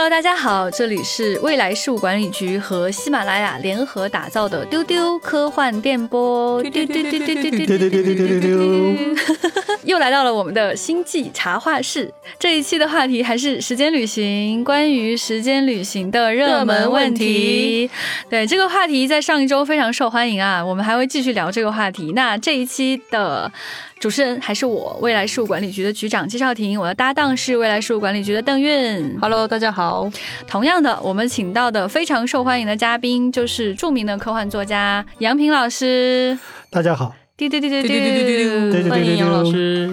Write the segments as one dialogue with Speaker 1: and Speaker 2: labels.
Speaker 1: Hello，大家好，这里是未来事务管理局和喜马拉雅联合打造的丢丢科幻电波，丢丢丢丢丢丢丢丢丢丢丢丢，又来到了我们的星际茶话室。这一期的话题还是时间旅行，关于时间旅行的热门问题。对这个话题，在上一周非常受欢迎啊，我们还会继续聊这个话题。那这一期的。主持人还是我，未来事务管理局的局长季少廷。我的搭档是未来事务管理局的邓韵。
Speaker 2: Hello，大家好。
Speaker 1: 同样的，我们请到的非常受欢迎的嘉宾就是著名的科幻作家杨平老师。
Speaker 3: 大家好。
Speaker 1: 滴滴滴滴滴滴滴，
Speaker 2: 欢迎杨老师。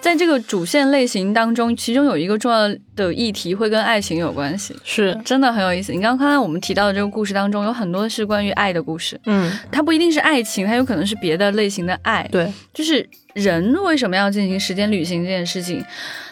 Speaker 1: 在这个主线类型当中，其中有一个重要的议题会跟爱情有关系，
Speaker 2: 是
Speaker 1: 真的很有意思。你刚刚才我们提到的这个故事当中，有很多是关于爱的故事。
Speaker 2: 嗯，
Speaker 1: 它不一定是爱情，它有可能是别的类型的爱。
Speaker 2: 对，
Speaker 1: 就是人为什么要进行时间旅行这件事情，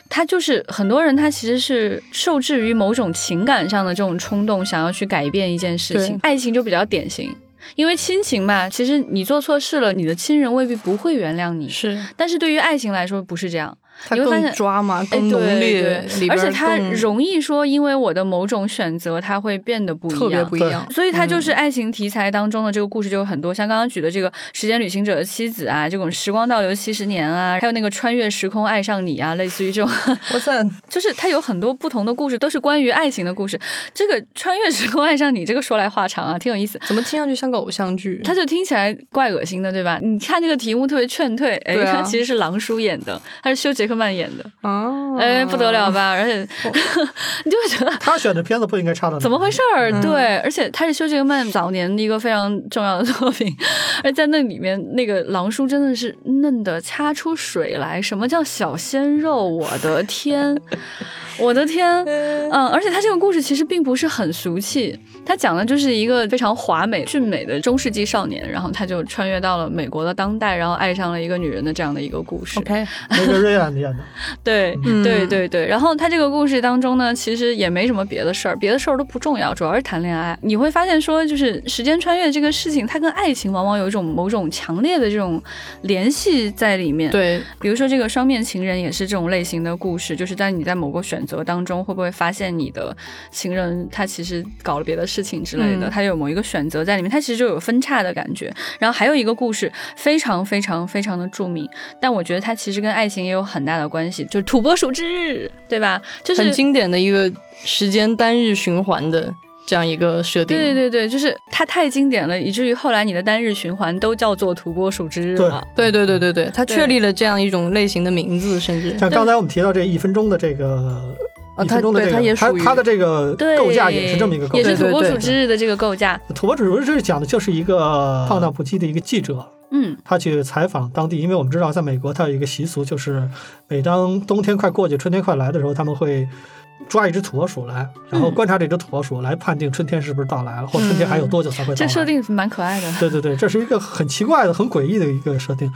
Speaker 1: 他就是很多人他其实是受制于某种情感上的这种冲动，想要去改变一件事情。爱情就比较典型。因为亲情嘛，其实你做错事了，你的亲人未必不会原谅你。
Speaker 2: 是，
Speaker 1: 但是对于爱情来说不是这样。
Speaker 2: 你会发现
Speaker 1: 抓
Speaker 2: 嘛，更浓烈，
Speaker 1: 而且它容易说，因为我的某种选择，它会变得不一样，
Speaker 2: 特别不一样。
Speaker 1: 所以它就是爱情题材当中的这个故事就有很多，像刚刚举的这个时间旅行者的妻子啊，这种时光倒流七十年啊，还有那个穿越时空爱上你啊，类似于这种。
Speaker 2: 哇塞，
Speaker 1: 就是它有很多不同的故事，都是关于爱情的故事。这个穿越时空爱上你，这个说来话长啊，挺有意思。
Speaker 2: 怎么听上去像个偶像剧？
Speaker 1: 它就听起来怪恶心的，对吧？你看这个题目特别劝退，哎，它其实是狼叔演的，他是修杰克曼演的。
Speaker 2: 哦，
Speaker 1: 哎，不得了吧！而且 你就会觉得
Speaker 3: 他选的片子不应该差到
Speaker 1: 怎么回事儿？对，而且他是休·杰克曼早年的一个非常重要的作品，而在那里面，那个狼叔真的是嫩的掐出水来。什么叫小鲜肉？我的天！我的天，嗯，而且他这个故事其实并不是很俗气，他讲的就是一个非常华美俊美的中世纪少年，然后他就穿越到了美国的当代，然后爱上了一个女人的这样的一个故事。
Speaker 2: OK，
Speaker 3: 那个瑞
Speaker 1: 对，对，对，对。然后他这个故事当中呢，其实也没什么别的事儿，别的事儿都不重要，主要是谈恋爱。你会发现说，就是时间穿越这个事情，它跟爱情往往有一种某种强烈的这种联系在里面。
Speaker 2: 对，
Speaker 1: 比如说这个双面情人也是这种类型的故事，就是在你在某个选。择当中会不会发现你的情人他其实搞了别的事情之类的，他有某一个选择在里面，他其实就有分叉的感觉。然后还有一个故事非常非常非常的著名，但我觉得它其实跟爱情也有很大的关系，就是土拨鼠之日，对吧？就是
Speaker 2: 很经典的一个时间单日循环的这样一个设定。
Speaker 1: 对对对对，就是它太经典了，以至于后来你的单日循环都叫做土拨鼠之日了。
Speaker 2: 对对对对对，它确立了这样一种类型的名字，甚至
Speaker 3: 像刚才我们提到这一分钟的这个。
Speaker 2: 啊，
Speaker 3: 它对
Speaker 2: 它也
Speaker 3: 属于它的这个构架也是这么一个，
Speaker 1: 也是土拨鼠之日的这个构架。
Speaker 3: 土拨鼠之日讲的就是一个放荡不羁的一个记者，
Speaker 1: 嗯，
Speaker 3: 他去采访当地，因为我们知道在美国，他有一个习俗，就是每当冬天快过去，春天快来的时候，他们会抓一只土拨鼠来，然后观察这只土拨鼠，来判定春天是不是到来了，或春天还有多久才会到来。
Speaker 1: 这设定蛮可爱的。
Speaker 3: 对对对，这是一个很奇怪的、很诡异的一个设定。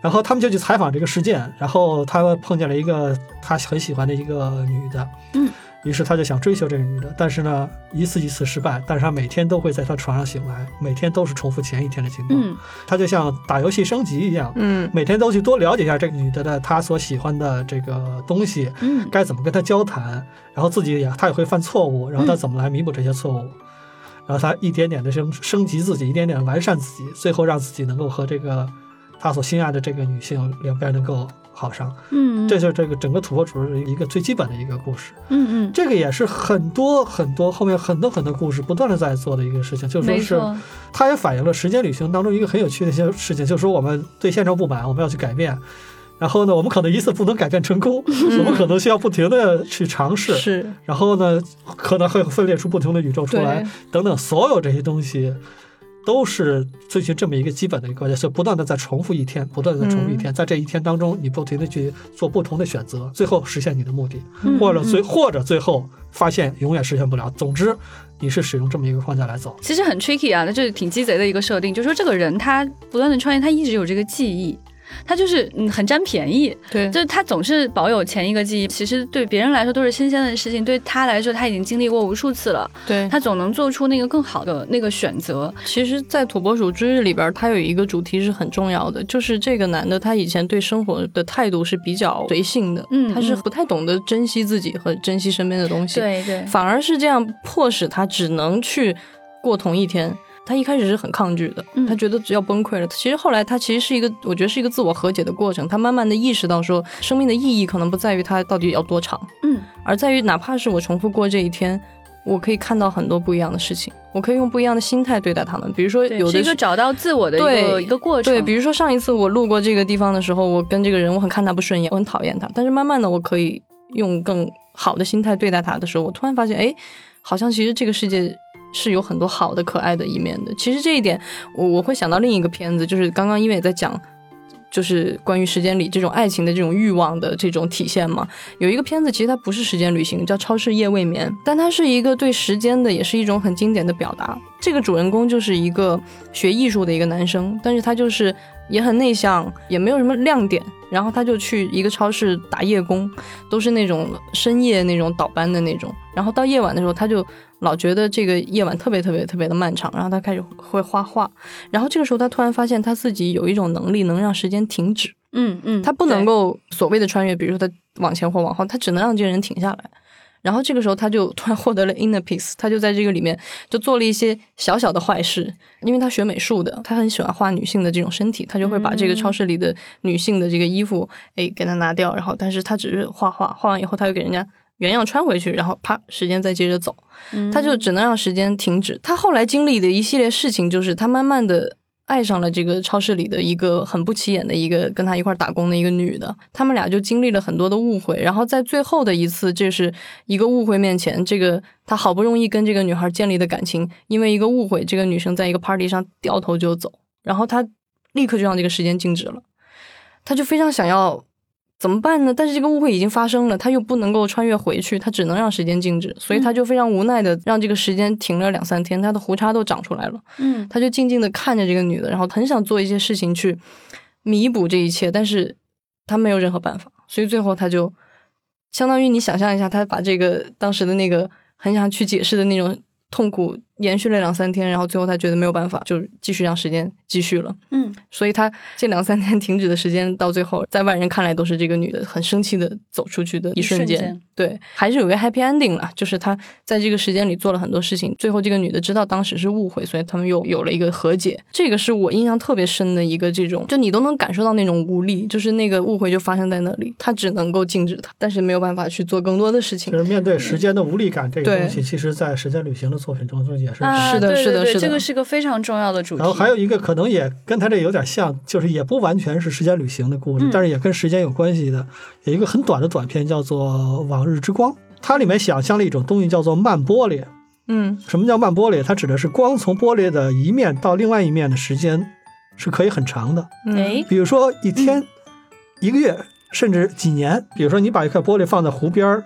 Speaker 3: 然后他们就去采访这个事件，然后他碰见了一个他很喜欢的一个女的，
Speaker 1: 嗯。
Speaker 3: 于是他就想追求这个女的，但是呢，一次一次失败。但是他每天都会在他床上醒来，每天都是重复前一天的情况。他就像打游戏升级一样，
Speaker 2: 嗯，
Speaker 3: 每天都去多了解一下这个女的的她所喜欢的这个东西，
Speaker 1: 嗯，
Speaker 3: 该怎么跟她交谈，然后自己也他也会犯错误，然后他怎么来弥补这些错误，然后他一点点的升升级自己，一点点完善自己，最后让自己能够和这个他所心爱的这个女性两边能够。好上，
Speaker 1: 嗯，
Speaker 3: 这就是这个整个土拨鼠一个最基本的一个故事，
Speaker 1: 嗯嗯，
Speaker 3: 这个也是很多很多后面很多很多故事不断的在做的一个事情，就说是，它也反映了时间旅行当中一个很有趣的一些事情，就是说我们对现状不满，我们要去改变，然后呢，我们可能一次不能改变成功，我们可能需要不停的去尝试，
Speaker 2: 是，
Speaker 3: 然后呢，可能会分裂出不同的宇宙出来，等等，所有这些东西。都是遵循这么一个基本的一个观念，就不断的在重复一天，不断的在重复一天，在这一天当中，你不停的去做不同的选择，最后实现你的目的，或者最或者最后发现永远实现不了。总之，你是使用这么一个框架来走，
Speaker 1: 其实很 tricky 啊，那就是挺鸡贼的一个设定，就是说这个人他不断的创业，他一直有这个记忆。他就是嗯很占便宜，
Speaker 2: 对，
Speaker 1: 就是他总是保有前一个记忆，其实对别人来说都是新鲜的事情，对他来说他已经经历过无数次了，
Speaker 2: 对
Speaker 1: 他总能做出那个更好的那个选择。
Speaker 2: 其实，在《土拨鼠之日》里边，他有一个主题是很重要的，就是这个男的他以前对生活的态度是比较随性的，
Speaker 1: 嗯
Speaker 2: 他是
Speaker 1: 嗯
Speaker 2: 不太懂得珍惜自己和珍惜身边的东西，
Speaker 1: 对对，
Speaker 2: 反而是这样迫使他只能去过同一天。他一开始是很抗拒的，
Speaker 1: 嗯
Speaker 2: 他觉得只要崩溃了。其实后来他其实是一个，我觉得是一个自我和解的过程。他慢慢的意识到说，生命的意义可能不在于它到底要多长，
Speaker 1: 嗯
Speaker 2: 而在于哪怕是我重复过这一天，我可以看到很多不一样的事情，我可以用不一样的心态对待他们。比如说，有的
Speaker 1: 是一个找到自我的一个一个过程。
Speaker 2: 对，比如说上一次我路过这个地方的时候，我跟这个人我很看他不顺眼，我很讨厌他。但是慢慢的，我可以用更好的心态对待他的时候，我突然发现，哎，好像其实这个世界是有很多好的、可爱的一面的。其实这一点，我我会想到另一个片子，就是刚刚因为也在讲。就是关于时间里这种爱情的这种欲望的这种体现嘛，有一个片子其实它不是时间旅行，叫《超市夜未眠》，但它是一个对时间的，也是一种很经典的表达。这个主人公就是一个学艺术的一个男生，但是他就是也很内向，也没有什么亮点，然后他就去一个超市打夜工，都是那种深夜那种倒班的那种，然后到夜晚的时候，他就老觉得这个夜晚特别特别特别的漫长，然后他开始会画画，然后这个时候他突然发现他自己有一种能力能让时间停止，
Speaker 1: 嗯嗯，
Speaker 2: 他不能够所谓的穿越，比如说他往前或往后，他只能让这个人停下来。然后这个时候，他就突然获得了 inner peace，他就在这个里面就做了一些小小的坏事，因为他学美术的，他很喜欢画女性的这种身体，他就会把这个超市里的女性的这个衣服，哎，给他拿掉，然后但是他只是画画，画完以后他又给人家原样穿回去，然后啪，时间再接着走，
Speaker 1: 嗯
Speaker 2: 他就只能让时间停止。他后来经历的一系列事情，就是他慢慢的爱上了这个超市里的一个很不起眼的一个跟他一块打工的一个女的，他们俩就经历了很多的误会，然后在最后的一次，这是一个误会面前，这个他好不容易跟这个女孩建立的感情，因为一个误会，这个女生在一个 party 上掉头就走，然后他立刻就让这个时间静止了，他就非常想要。怎么办呢？但是这个误会已经发生了，他又不能够穿越回去，他只能让时间静止，所以他就非常无奈的让这个时间停了两三天，他的胡茬都长出来了。
Speaker 1: 嗯
Speaker 2: 他就静静的看着这个女的，然后很想做一些事情去弥补这一切，但是他没有任何办法，所以最后他就相当于你想象一下，他把这个当时的那个很想去解释的那种痛苦延续了两三天，然后最后他觉得没有办法，就继续让时间继续了。
Speaker 1: 嗯
Speaker 2: 所以他这两三天停止的时间，到最后在外人看来都是这个女的很生气的走出去的一瞬间。
Speaker 1: 瞬间
Speaker 2: 对，还是有个 happy ending 啦，就是他在这个时间里做了很多事情，最后这个女的知道当时是误会，所以他们又有了一个和解。这个是我印象特别深的一个这种，就你都能感受到那种无力，就是那个误会就发生在那里，他只能够静止它，但是没有办法去做更多的事情
Speaker 3: 就。是面对时间的无力感这个东西，其实在时间旅行的作品中也是。
Speaker 1: 啊，
Speaker 2: 是的
Speaker 1: 对对对
Speaker 2: 是的是的
Speaker 1: 这个是个非常重要的主题。
Speaker 3: 然后还有一个可能也跟他这有点像，就是也不完全是时间旅行的故事，
Speaker 1: 嗯
Speaker 3: 但是也跟时间有关系的。有一个很短的短片叫做《往日之光》，它里面想象了一种东西叫做慢玻璃。
Speaker 2: 嗯
Speaker 3: 什么叫慢玻璃？它指的是光从玻璃的一面到另外一面的时间是可以很长的，
Speaker 1: 哎，
Speaker 3: 比如说一天、一个月，甚至几年。比如说你把一块玻璃放在湖边儿，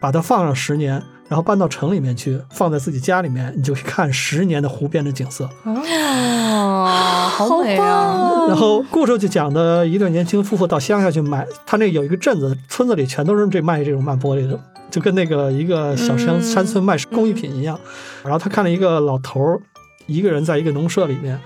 Speaker 3: 把它放上十年，然后搬到城里面去，放在自己家里面，你就可以看十年的湖边的景色。
Speaker 2: 啊，好美啊！
Speaker 3: 然后故事就讲的一对年轻夫妇到乡下去买，他那有一个镇子，村子里全都是这卖这种慢玻璃的，就跟那个一个小乡
Speaker 2: 嗯
Speaker 3: 山村卖工艺品一样。然后他看了一个老头儿，一个人在一个农舍里面，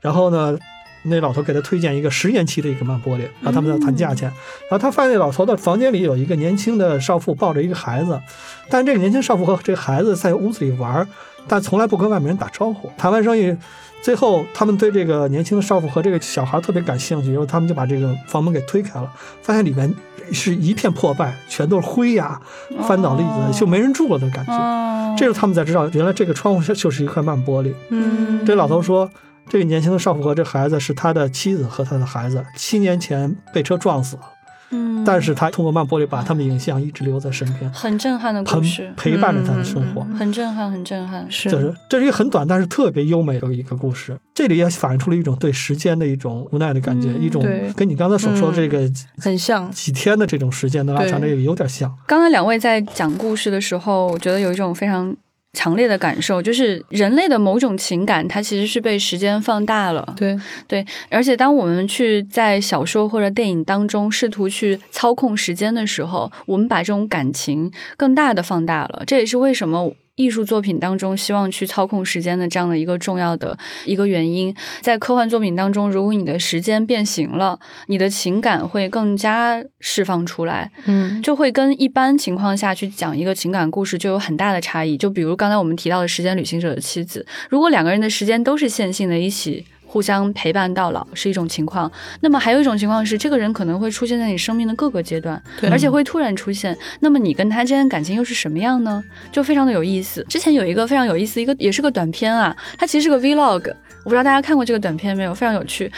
Speaker 3: 然后呢，那老头给他推荐一个十年期的一个慢玻璃，然后他们在谈价钱。然后他发现那老头的房间里有一个年轻的少妇抱着一个孩子，但这个年轻少妇和这个孩子在屋子里玩，但从来不跟外面人打招呼。谈完生意。最后，他们对这个年轻的少妇和这个小孩特别感兴趣，然后他们就把这个房门给推开了，发现里面是一片破败，全都是灰呀、翻倒栗子，就没人住了的感觉。
Speaker 1: 哦，
Speaker 3: 这时候他们才知道，原来这个窗户就是一块慢玻璃。
Speaker 2: 嗯，
Speaker 3: 这老头说，这个年轻的少妇和这孩子是他的妻子和他的孩子，七年前被车撞死了，
Speaker 1: 嗯，
Speaker 3: 但是他通过慢玻璃把他们的影像一直留在身边，
Speaker 1: 很震撼的故
Speaker 3: 很
Speaker 1: 事，
Speaker 3: 陪伴着他的生活。
Speaker 2: 嗯
Speaker 1: 很震撼，很震撼。
Speaker 2: 是
Speaker 3: 就是这是一个很短但是特别优美的一个故事，这里也反映出了一种对时间的一种无奈的感觉，
Speaker 1: 嗯
Speaker 3: 一种跟你刚才所说的这个
Speaker 2: 很像，
Speaker 3: 几天的这种时间的拉长，
Speaker 2: 对
Speaker 3: 这个有点像。
Speaker 1: 刚才两位在讲故事的时候，我觉得有一种非常强烈的感受，就是人类的某种情感，它其实是被时间放大了。
Speaker 2: 对
Speaker 1: 对，而且当我们去在小说或者电影当中试图去操控时间的时候，我们把这种感情更大的放大了。这也是为什么。艺术作品当中，希望去操控时间的这样的一个重要的一个原因，在科幻作品当中，如果你的时间变形了，你的情感会更加释放出来，
Speaker 2: 嗯，
Speaker 1: 就会跟一般情况下去讲一个情感故事就有很大的差异。就比如刚才我们提到的时间旅行者的妻子，如果两个人的时间都是线性的，一起。互相陪伴到老是一种情况，那么还有一种情况是，这个人可能会出现在你生命的各个阶段，而且会突然出现。那么你跟他之间感情又是什么样呢？就非常的有意思。之前有一个非常有意思，一个也是个短片啊，它其实是个 vlog，我不知道大家看过这个短片没有，非常有趣。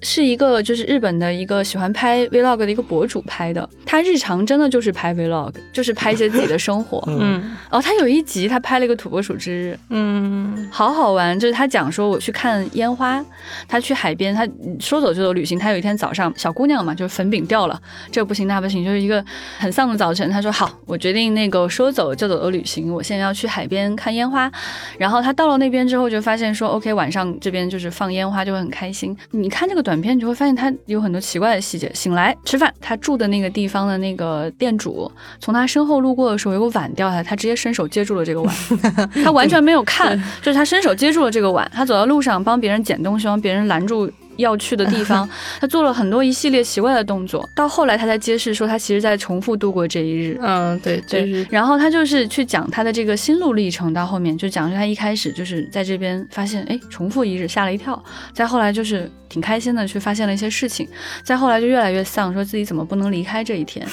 Speaker 1: 是一个就是日本的一个喜欢拍 vlog 的一个博主拍的，他日常真的就是拍 vlog，就是拍一些自己的生活。
Speaker 2: 嗯，
Speaker 1: 哦他有一集他拍了一个土拨鼠之日，
Speaker 2: 嗯，
Speaker 1: 好好玩，就是他讲说我去看烟花，他去海边，他说走就走旅行。他有一天早上，小姑娘嘛，就是粉饼掉了，这不行那不行，就是一个很丧的早晨。他说好，我决定那个说走就走的旅行，我现在要去海边看烟花。然后他到了那边之后，就发现说 OK，晚上这边就是放烟花就会很开心。你看这个短片，你就会发现他有很多奇怪的细节。醒来吃饭，他住的那个地方的那个店主从他身后路过的时候，有个碗掉下来，他直接伸手接住了这个碗，他完全没有看，就是他伸手接住了这个碗。他走到路上帮别人捡东西，帮别人拦住。要去的地方，他做了很多一系列奇怪的动作，到后来他才揭示说他其实在重复度过这一日。
Speaker 2: 嗯，对
Speaker 1: 对。然后他就是去讲他的这个心路历程，到后面就讲说他一开始就是在这边发现，哎，重复一日，吓了一跳。再后来就是挺开心的，去发现了一些事情。再后来就越来越丧，说自己怎么不能离开这一天。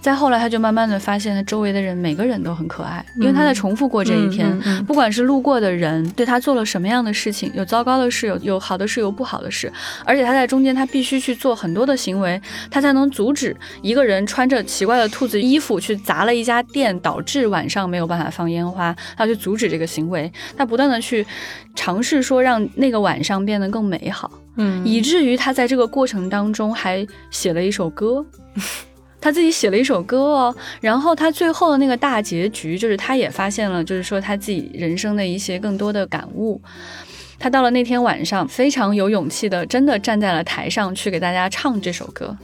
Speaker 1: 再后来他就慢慢的发现，他周围的人每个人都很可爱，因为他在重复过这一天，不管是路过的人对他做了什么样的事情，有糟糕的事，有有好的事，有不好的事。而且他在中间，他必须去做很多的行为，他才能阻止一个人穿着奇怪的兔子衣服去砸了一家店，导致晚上没有办法放烟花。他去阻止这个行为，他不断的去尝试说让那个晚上变得更美好，
Speaker 2: 嗯，
Speaker 1: 以至于他在这个过程当中还写了一首歌，他自己写了一首歌哦。然后他最后的那个大结局，就是他也发现了，就是说他自己人生的一些更多的感悟。他到了那天晚上，非常有勇气的，真的站在了台上去给大家唱这首歌。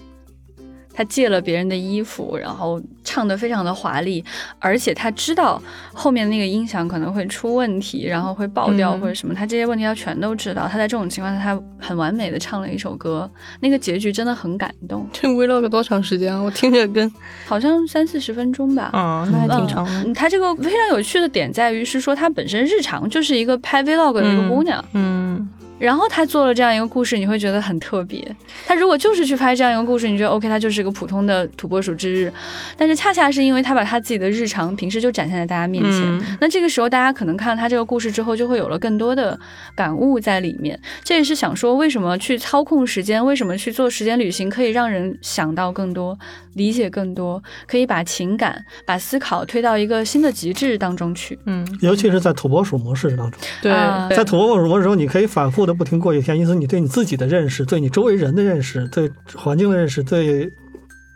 Speaker 1: 他借了别人的衣服，然后唱得非常的华丽，而且他知道后面那个音响可能会出问题，然后会爆掉或者什么，他这些问题他全都知道。他在这种情况下，他很完美的唱了一首歌，那个结局真的很感动。
Speaker 2: 这 vlog 多长时间啊？我听着跟
Speaker 1: 好像三四十分钟吧。
Speaker 2: 啊，那还挺长的。
Speaker 1: 他这个非常有趣的点在于是说，他本身日常就是一个拍 vlog 的一个姑娘。
Speaker 2: 嗯。
Speaker 1: 然后他做了这样一个故事，你会觉得很特别。他如果就是去拍这样一个故事，你觉得 OK，他就是一个普通的土拨鼠之日。但是恰恰是因为他把他自己的日常平时就展现在大家面前，那这个时候大家可能看了他这个故事之后，就会有了更多的感悟在里面。这也是想说，为什么去操控时间，为什么去做时间旅行，可以让人想到更多，理解更多，可以把情感、把思考推到一个新的极致当中去。
Speaker 2: 嗯，
Speaker 3: 尤其是在土拨鼠模式当中，
Speaker 2: 对，
Speaker 3: 在土拨鼠模式中，你可以反复。不停过一天，因此你对你自己的认识、对你周围人的认识、对环境的认识、对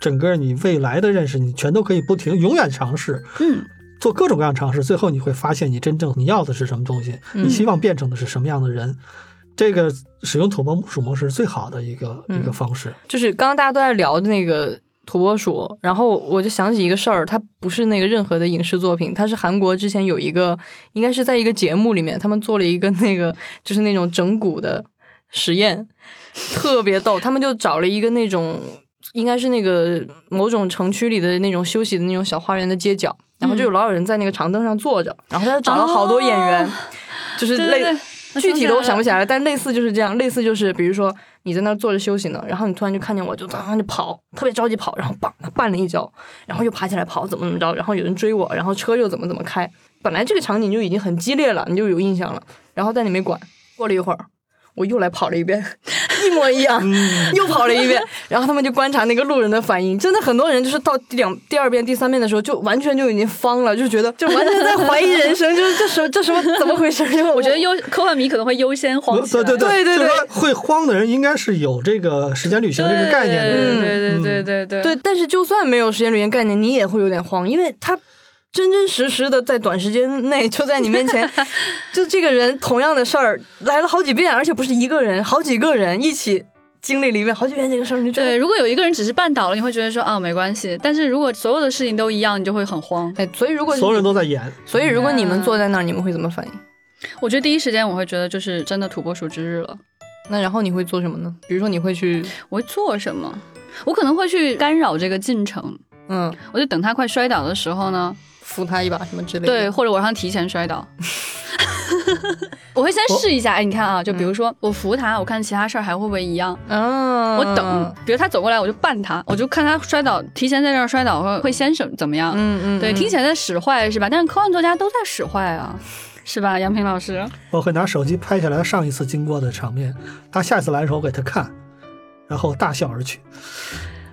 Speaker 3: 整个你未来的认识，你全都可以不停、永远尝试，
Speaker 1: 嗯，
Speaker 3: 做各种各样尝试，最后你会发现你真正你要的是什么东西，你希望变成的是什么样的人。这个使用土拨鼠模式是最好的一个一个方式。
Speaker 2: 就是刚刚大家都在聊的那个。土拨鼠，然后我就想起一个事儿，它不是那个任何的影视作品，它是韩国之前有一个，应该是在一个节目里面，他们做了一个那个就是那种整蛊的实验，特别逗。他们就找了一个那种，应该是那个某种城区里的那种休息的那种小花园的街角，然后就有老有人在那个长凳上坐着，然后他就找了好多演员，就是类具体的我想不起来了，但类似就是这样，类似就是比如说。你在那坐着休息呢，然后你突然就看见我，就当就跑，特别着急跑，然后砰，他绊了一跤，然后又爬起来跑，怎么怎么着，然后有人追我，然后车又怎么怎么开，本来这个场景就已经很激烈了，你就有印象了，然后但你没管，过了一会儿。我又来跑了一遍，一模一样，又跑了一遍，然后他们就观察那个路人的反应，真的很多人就是到第两、第二遍、第三遍的时候，就完全就已经慌了，就觉得就完全在怀疑人生，就是这什这什么怎么回事？
Speaker 1: 我觉得优科幻迷可能会优先慌
Speaker 3: 对对
Speaker 2: 对对对，
Speaker 3: 会慌的人应该是有这个时间旅行这个概念的，
Speaker 1: 对对对对对
Speaker 2: 对。但是就算没有时间旅行概念，你也会有点慌，因为他。真真实实的在短时间内就在你面前，就这个人同样的事儿来了好几遍，而且不是一个人，好几个人一起经历了一遍好几遍这个事儿，你就觉得
Speaker 1: 对，如果有一个人只是绊倒了，你会觉得说啊没关系，但是如果所有的事情都一样，你就会很慌。
Speaker 2: 哎，所以如果
Speaker 3: 所有人都在演，
Speaker 2: 所以如果你们坐在那儿，你们会怎么反应？
Speaker 1: 我觉得第一时间我会觉得就是真的土拨鼠之日了。
Speaker 2: 那然后你会做什么呢？比如说你会去，
Speaker 1: 我会做什么？我可能会去干扰这个进程，
Speaker 2: 嗯，
Speaker 1: 我就等他快摔倒的时候呢，
Speaker 2: 扶他一把什么之类的。
Speaker 1: 对，，或者我让他提前摔倒。我会先试一下，哎，你看啊，就比如说我扶他，我看其他事儿还会不会一样。
Speaker 2: 嗯，
Speaker 1: 我等，比如他走过来，我就绊他，我就看他摔倒，提前在这儿摔倒会会先什怎么样？
Speaker 2: 嗯嗯，
Speaker 1: 对，
Speaker 2: 嗯
Speaker 1: 听起来在使坏是吧？但是科幻作家都在使坏啊，是吧？杨平老师，
Speaker 3: 我会拿手机拍下来上一次经过的场面，他下一次来的时候我给他看，然后大笑而去。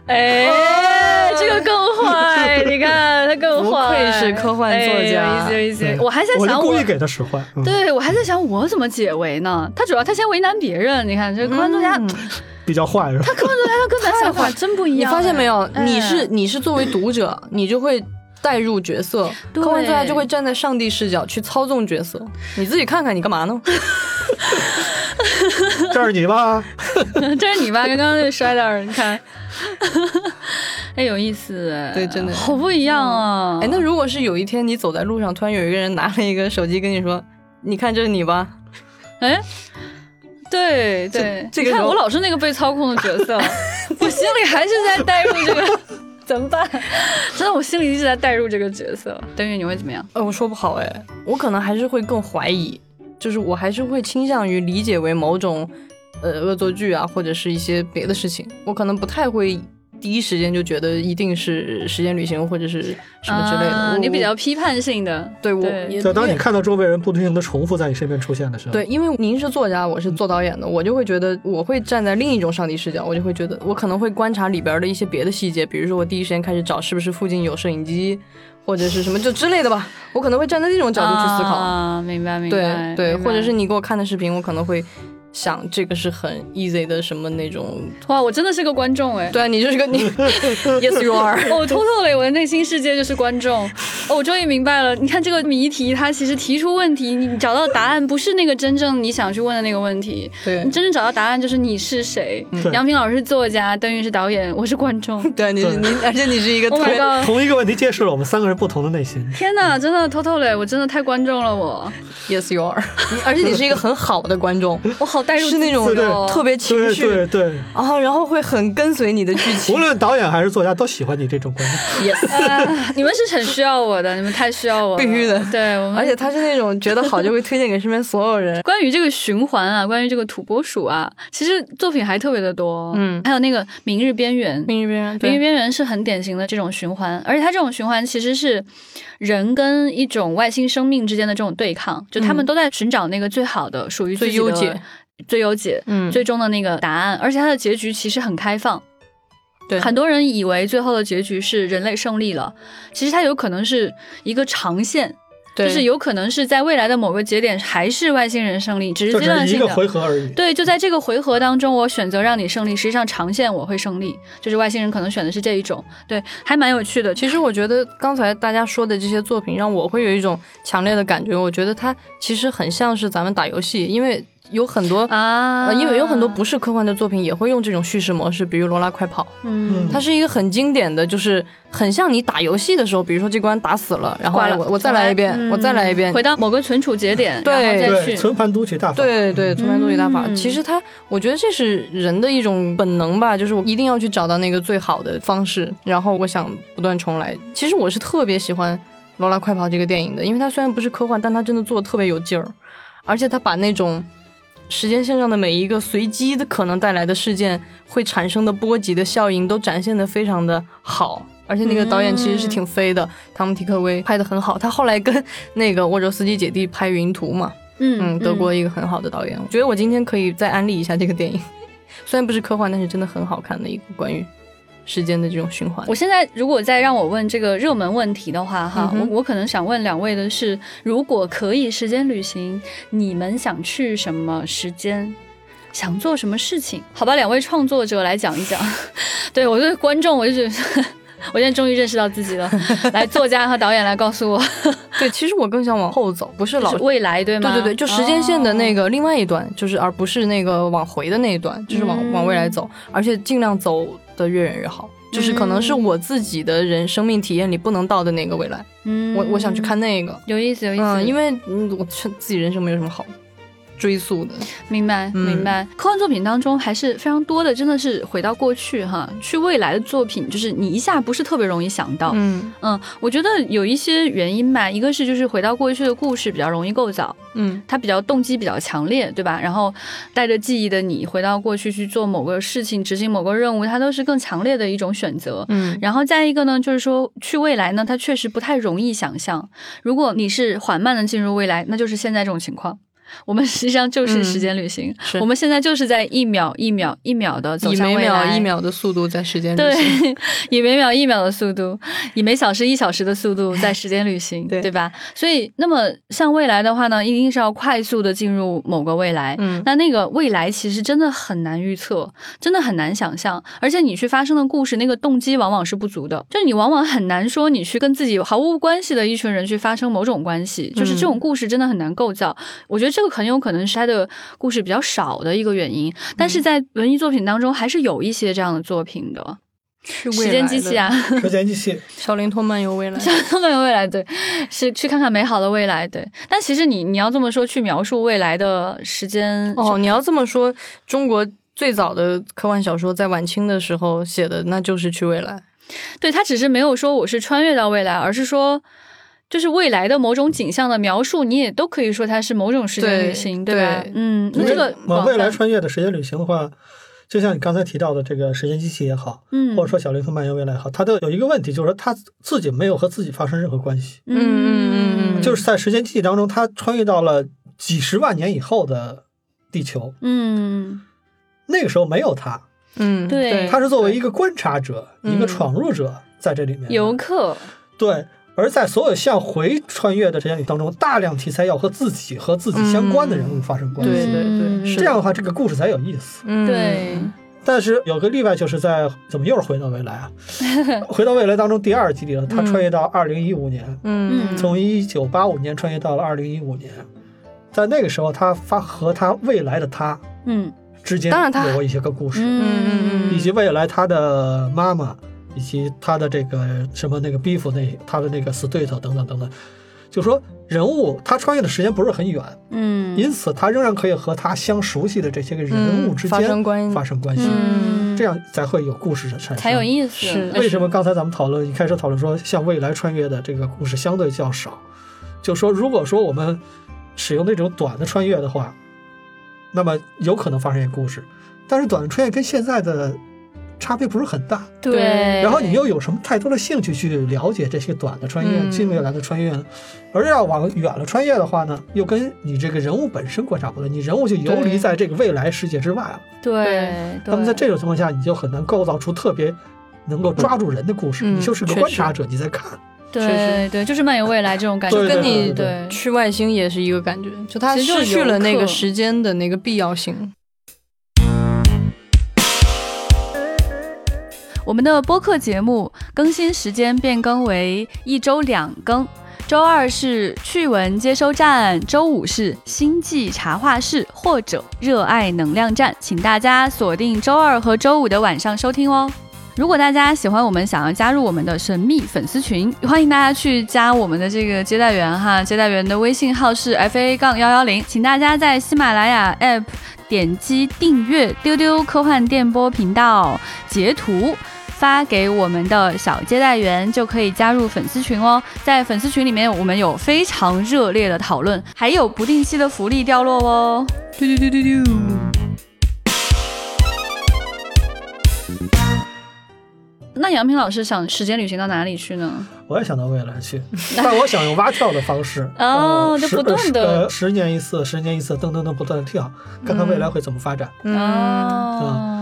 Speaker 1: 哎，这个更坏，你看他更坏
Speaker 2: 不
Speaker 1: 坏，
Speaker 2: 愧是科幻作家
Speaker 1: 哎有意思有意思。我还在想我
Speaker 3: 故意给他使坏。嗯、
Speaker 1: 对我还在想我怎么解围呢？他主要他先为难别人，你看这个科幻作家，
Speaker 2: 嗯
Speaker 3: 比较坏是吧？
Speaker 1: 科幻作家他跟咱想法真不一样
Speaker 2: 你
Speaker 1: 样。
Speaker 2: 发现没有？
Speaker 1: 哎
Speaker 2: 你是你是作为读者，你就会带入角色，
Speaker 1: 对
Speaker 2: 科幻作家就会站在上帝视角去操纵角色。你自己看看，你干嘛呢？
Speaker 3: 这是你吧？
Speaker 1: 这是你吧？刚刚那摔那儿，你看，哎，有意思哎，
Speaker 2: 对真的
Speaker 1: 好不一样啊！
Speaker 2: 哎，那如果是有一天你走在路上，突然有一个人拿了一个手机跟你说：“你看，这是你吧
Speaker 1: 哎，对对，你看我老是那个被操控的角色，我心里还是在带入这个，怎么办？真的，我心里一直在代入这个角色。但愿你会怎么样？？”
Speaker 2: 呃，我说不好哎，我可能还是会更怀疑，就是我还是会倾向于理解为某种呃恶作剧啊，或者是一些别的事情，我可能不太会。第一时间就觉得一定是时间旅行或者是什么之类的，
Speaker 1: 你比较批判性的，
Speaker 2: 对我
Speaker 1: 对。
Speaker 2: 也
Speaker 3: 就当你看到周围人不停的重复在你身边出现的时候，
Speaker 2: 对，因为您是作家，我是做导演的，我就会觉得我会站在另一种上帝视角，我就会觉得我可能会观察里边的一些别的细节，比如说我第一时间开始找是不是附近有摄影机，或者是什么就之类的吧，我可能会站在这种角度去思考。
Speaker 1: 啊，明白明白，
Speaker 2: 对，
Speaker 1: 对
Speaker 2: 或者是你给我看的视频，我可能会想这个是很 easy 的什么那种。
Speaker 1: 哇，我真的是个观众哎。
Speaker 2: 对啊，你就是个你，yes you are。
Speaker 1: 哦，偷偷的，我的内心世界就是观众。哦，我终于明白了。你看这个谜题，它其实提出问题，你找到答案不是那个真正你想去问的那个问题，
Speaker 2: 对
Speaker 1: 你真正找到答案就是你是谁。
Speaker 3: 对
Speaker 1: 杨平老师是作家，邓云是导演，我是观众。
Speaker 2: 对，你是你，而且你是一个
Speaker 1: Oh
Speaker 2: 特
Speaker 1: my
Speaker 2: 别
Speaker 1: god！
Speaker 3: 同一个问题揭示了我们三个人不同的内心。
Speaker 1: 天哪，真的偷偷嘞，我真的太观众了我
Speaker 2: ，yes you are，而且你是一个很好的观众，
Speaker 1: 我好带入
Speaker 2: 是那种特别情绪，
Speaker 3: 对对，
Speaker 2: 啊，然后会很跟随你的剧情
Speaker 3: 无。论导演还是作家都喜欢你这种观众。
Speaker 2: yes，
Speaker 1: 啊你们是很需要我的，你们太需要我了，
Speaker 2: 必须的
Speaker 1: 对，我们
Speaker 2: 而且他是那种觉得好就会推荐给身边所有人。
Speaker 1: 关于这个循环啊，关于这个土拨鼠啊，其实作品还特别的多。
Speaker 2: 嗯
Speaker 1: 还有那个《明日边缘》，
Speaker 2: 明日边缘，
Speaker 1: 明日边缘是很典型的这种循环，而且它这种循环其实是人跟一种外星生命之间的这种对抗，就他们
Speaker 2: 嗯
Speaker 1: 都在寻找那个最好的、属于自己的
Speaker 2: 最优解、
Speaker 1: 最优解、
Speaker 2: 嗯
Speaker 1: 最终的那个答案，而且它的结局其实很开放。
Speaker 2: 对
Speaker 1: 很多人以为最后的结局是人类胜利了，其实它有可能是一个长线，
Speaker 2: 对
Speaker 1: 就是有可能是在未来的某个节点还是外星人胜利，只是
Speaker 3: 这
Speaker 1: 阶
Speaker 3: 只是一个
Speaker 1: 段性的。
Speaker 3: 回合而已。
Speaker 1: 对，就在这个回合当中，我选择让你胜利，实际上长线我会胜利，就是外星人可能选的是这一种，对，还蛮有趣的。
Speaker 2: 其实我觉得刚才大家说的这些作品，让我会有一种强烈的感觉。我觉得它其实很像是咱们打游戏，因为有很多。
Speaker 1: 啊，
Speaker 2: 呃，因为有很多不是科幻的作品也会用这种叙事模式，比如《罗拉快跑》，
Speaker 1: 嗯，
Speaker 2: 它是一个很经典的，就是很像你打游戏的时候，比如说这关打死了，然后
Speaker 1: 挂了
Speaker 2: 哎我我再来一遍，
Speaker 1: 嗯
Speaker 2: 我再来一遍，
Speaker 1: 回到某个存储节点，
Speaker 2: 对。
Speaker 3: 存盘读取大法。
Speaker 2: 对对，存盘读取大法，
Speaker 1: 嗯
Speaker 2: 其实它，我觉得这是人的一种本能吧，就是我一定要去找到那个最好的方式，然后我想不断重来。其实我是特别喜欢《罗拉快跑》这个电影的，因为它虽然不是科幻，但它真的做的特别有劲儿，而且它把那种时间线上的每一个随机的可能带来的事件会产生的波及的效应都展现的非常的好。而且那个导演其实是挺飞的，汤姆·提克威拍的很好。他后来跟那个沃卓斯基姐弟拍《云图》嘛，
Speaker 1: 嗯
Speaker 2: 嗯，德国一个很好的导演，我觉得我今天可以再安利一下这个电影，虽然不是科幻，但是真的很好看的一个关于时间的这种循环。
Speaker 1: 我现在如果再让我问这个热门问题的话，哈，
Speaker 2: 嗯
Speaker 1: 我我可能想问两位的是，如果可以时间旅行，你们想去什么时间？想做什么事情？好吧，两位创作者来讲一讲。对我对观众，我就觉得我现在终于认识到自己了。来，作家和导演来告诉我，
Speaker 2: 对，其实我更想往后走，不是老
Speaker 1: 就是未来对吗？
Speaker 2: 对对对，就时间线的那个。另外一端，就是而不是那个往回的那一段，就是往、
Speaker 1: 嗯
Speaker 2: 往未来走，而且尽量走的越远越好。就是可能是
Speaker 1: 嗯
Speaker 2: 我自己的人生命体验里不能到的那个未来，
Speaker 1: 嗯
Speaker 2: 我我想去看那个，
Speaker 1: 有意思，有意思。
Speaker 2: 嗯，因为嗯，我自自己人生没有什么好追溯的，
Speaker 1: 明白，
Speaker 2: 嗯
Speaker 1: 明白。科幻作品当中还是非常多的，真的是回到过去哈，去未来的作品，就是你一下不是特别容易想到。
Speaker 2: 嗯
Speaker 1: 嗯，我觉得有一些原因吧，一个是就是回到过去的故事比较容易构造，
Speaker 2: 嗯
Speaker 1: 它比较动机比较强烈，对吧？然后带着记忆的你回到过去去做某个事情、执行某个任务，它都是更强烈的一种选择。
Speaker 2: 嗯
Speaker 1: 然后再一个呢，就是说去未来呢，它确实不太容易想象。如果你是缓慢的进入未来，那就是现在这种情况。我们实际上就是时间旅行，
Speaker 2: 是
Speaker 1: 我们现在就是在一秒一秒一秒的走
Speaker 2: 以每
Speaker 1: 向未来，
Speaker 2: 秒一秒的速度在时间旅
Speaker 1: 对
Speaker 2: 行，，
Speaker 1: 以每秒一秒的速度，以每小时一小时的速度在时间旅行，
Speaker 2: 对
Speaker 1: 对吧？所以，那么像未来的话呢，一定是要快速的进入某个未来。
Speaker 2: 嗯
Speaker 1: 那那个未来其实真的很难预测，真的很难想象，而且你去发生的故事，那个动机往往是不足的，就你往往很难说你去跟自己毫无关系的一群人去发生某种关系，就是这种故事真的很难构造。我觉得这个很有可能是他的故事比较少的一个原因，但是在文艺作品当中还是有一些这样的作品的。
Speaker 2: 去
Speaker 1: 时间机器啊，，
Speaker 3: 时间机器，
Speaker 2: 小灵通漫游未来，
Speaker 1: 小灵通漫游未来，对，是去看看美好的未来，对。但其实你你要这么说，去描述未来的时间，
Speaker 2: 哦，你要这么说，中国最早的科幻小说在晚清的时候写的，那就是去未来。
Speaker 1: 对他只是没有说我是穿越到未来，而是说。就是未来的某种景象的描述，你也都可以说它是某种时间旅行，
Speaker 2: 对
Speaker 1: 吧？
Speaker 2: 对
Speaker 1: 嗯，那这个
Speaker 3: 往未来，穿越的时间旅行的话，就像你刚才提到的这个时间机器也好，
Speaker 1: 嗯，
Speaker 3: 或者说小灵通漫游未来也好，它都有一个问题，就是说它自己没有和自己发生任何关系，
Speaker 1: 嗯
Speaker 2: 嗯嗯嗯
Speaker 3: 就是在时间机器当中，它穿越到了几十万年以后的地球，
Speaker 1: 嗯，
Speaker 3: 那个时候没有他，
Speaker 2: 嗯，
Speaker 1: 对
Speaker 3: 他是作为一个观察者、
Speaker 2: 嗯
Speaker 3: 一个闯入者在这里面
Speaker 1: 游客，
Speaker 3: 对。而在所有向回穿越的这些当中，大量题材要和自己和自己相关的人物发生关系，
Speaker 2: 对对
Speaker 1: 嗯
Speaker 2: 对，是
Speaker 3: 这样的话，这个故事才有意思。
Speaker 2: 嗯，
Speaker 1: 对，
Speaker 3: 但是有个例外，就是在怎么又是回到未来啊？回到未来当中第二集里了，他穿越到二零一五年，
Speaker 2: 嗯，
Speaker 3: 从一九八五年穿越到了二零一五年，在那个时候，他发和他未来的他
Speaker 1: 嗯
Speaker 3: 之间有过一些个故事，
Speaker 2: 嗯嗯
Speaker 3: 以及未来他的妈妈，以及他的这个什么那个 beef 那他的那个死对头等等等等，就说人物他穿越的时间不是很远，
Speaker 1: 嗯，
Speaker 3: 因此他仍然可以和他相熟悉的这些个人物之间
Speaker 2: 嗯发生关系。
Speaker 3: 发生关系，
Speaker 1: 嗯，
Speaker 3: 这样才会有故事的产生，
Speaker 1: 才有意思，
Speaker 3: 为什么刚才咱们讨论一开始讨论说像未来穿越的这个故事相对较少？就说如果说我们使用那种短的穿越的话，那么有可能发生一个故事，但是短的穿越跟现在的差别不是很大。
Speaker 1: 对，
Speaker 3: 然后你又有什么太多的兴趣去了解这些短的穿越、
Speaker 2: 嗯
Speaker 3: 近未来的穿越呢？而要往远了穿越的话呢，又跟你这个人物本身观察不对，你人物就游离在这个未来世界之外了。
Speaker 1: 对，
Speaker 3: 那么在这种情况下，你就很难构造出特别能够抓住人的故事。
Speaker 2: 嗯
Speaker 3: 你就是个观察者，你在看。
Speaker 1: 对对，就是漫游未来这种感觉，
Speaker 3: 对
Speaker 2: 跟你
Speaker 3: 对
Speaker 1: 对
Speaker 2: 去外星也是一个感觉，就它失去了那个时间的那个必要性。
Speaker 1: 我们的播客节目更新时间变更为一周两更，周二是趣闻接收站，周五是星际茶话室或者热爱能量站，请大家锁定周二和周五的晚上收听哦。如果大家喜欢我们，想要加入我们的神秘粉丝群，欢迎大家去加我们的这个接待员哈，接待员的微信号是 f a 杠幺幺零，请大家在喜马拉雅 app 点击订阅丢丢科幻电波频道，截图。发给我们的小接待员，就可以加入粉丝群哦。在粉丝群里面，我们有非常热烈的讨论，还有不定期的福利掉落哦。
Speaker 2: 嘟嘟嘟嘟嘟。
Speaker 1: 那杨平老师想时间旅行到哪里去呢？
Speaker 3: 我也想到未来去，但我想用蛙跳的方式，
Speaker 1: 哦就
Speaker 3: 呃
Speaker 1: 不断地
Speaker 3: 呃十年一次，十年一次，噔噔噔不断的跳，看看未来会怎么发展，
Speaker 2: 嗯，
Speaker 1: 哦，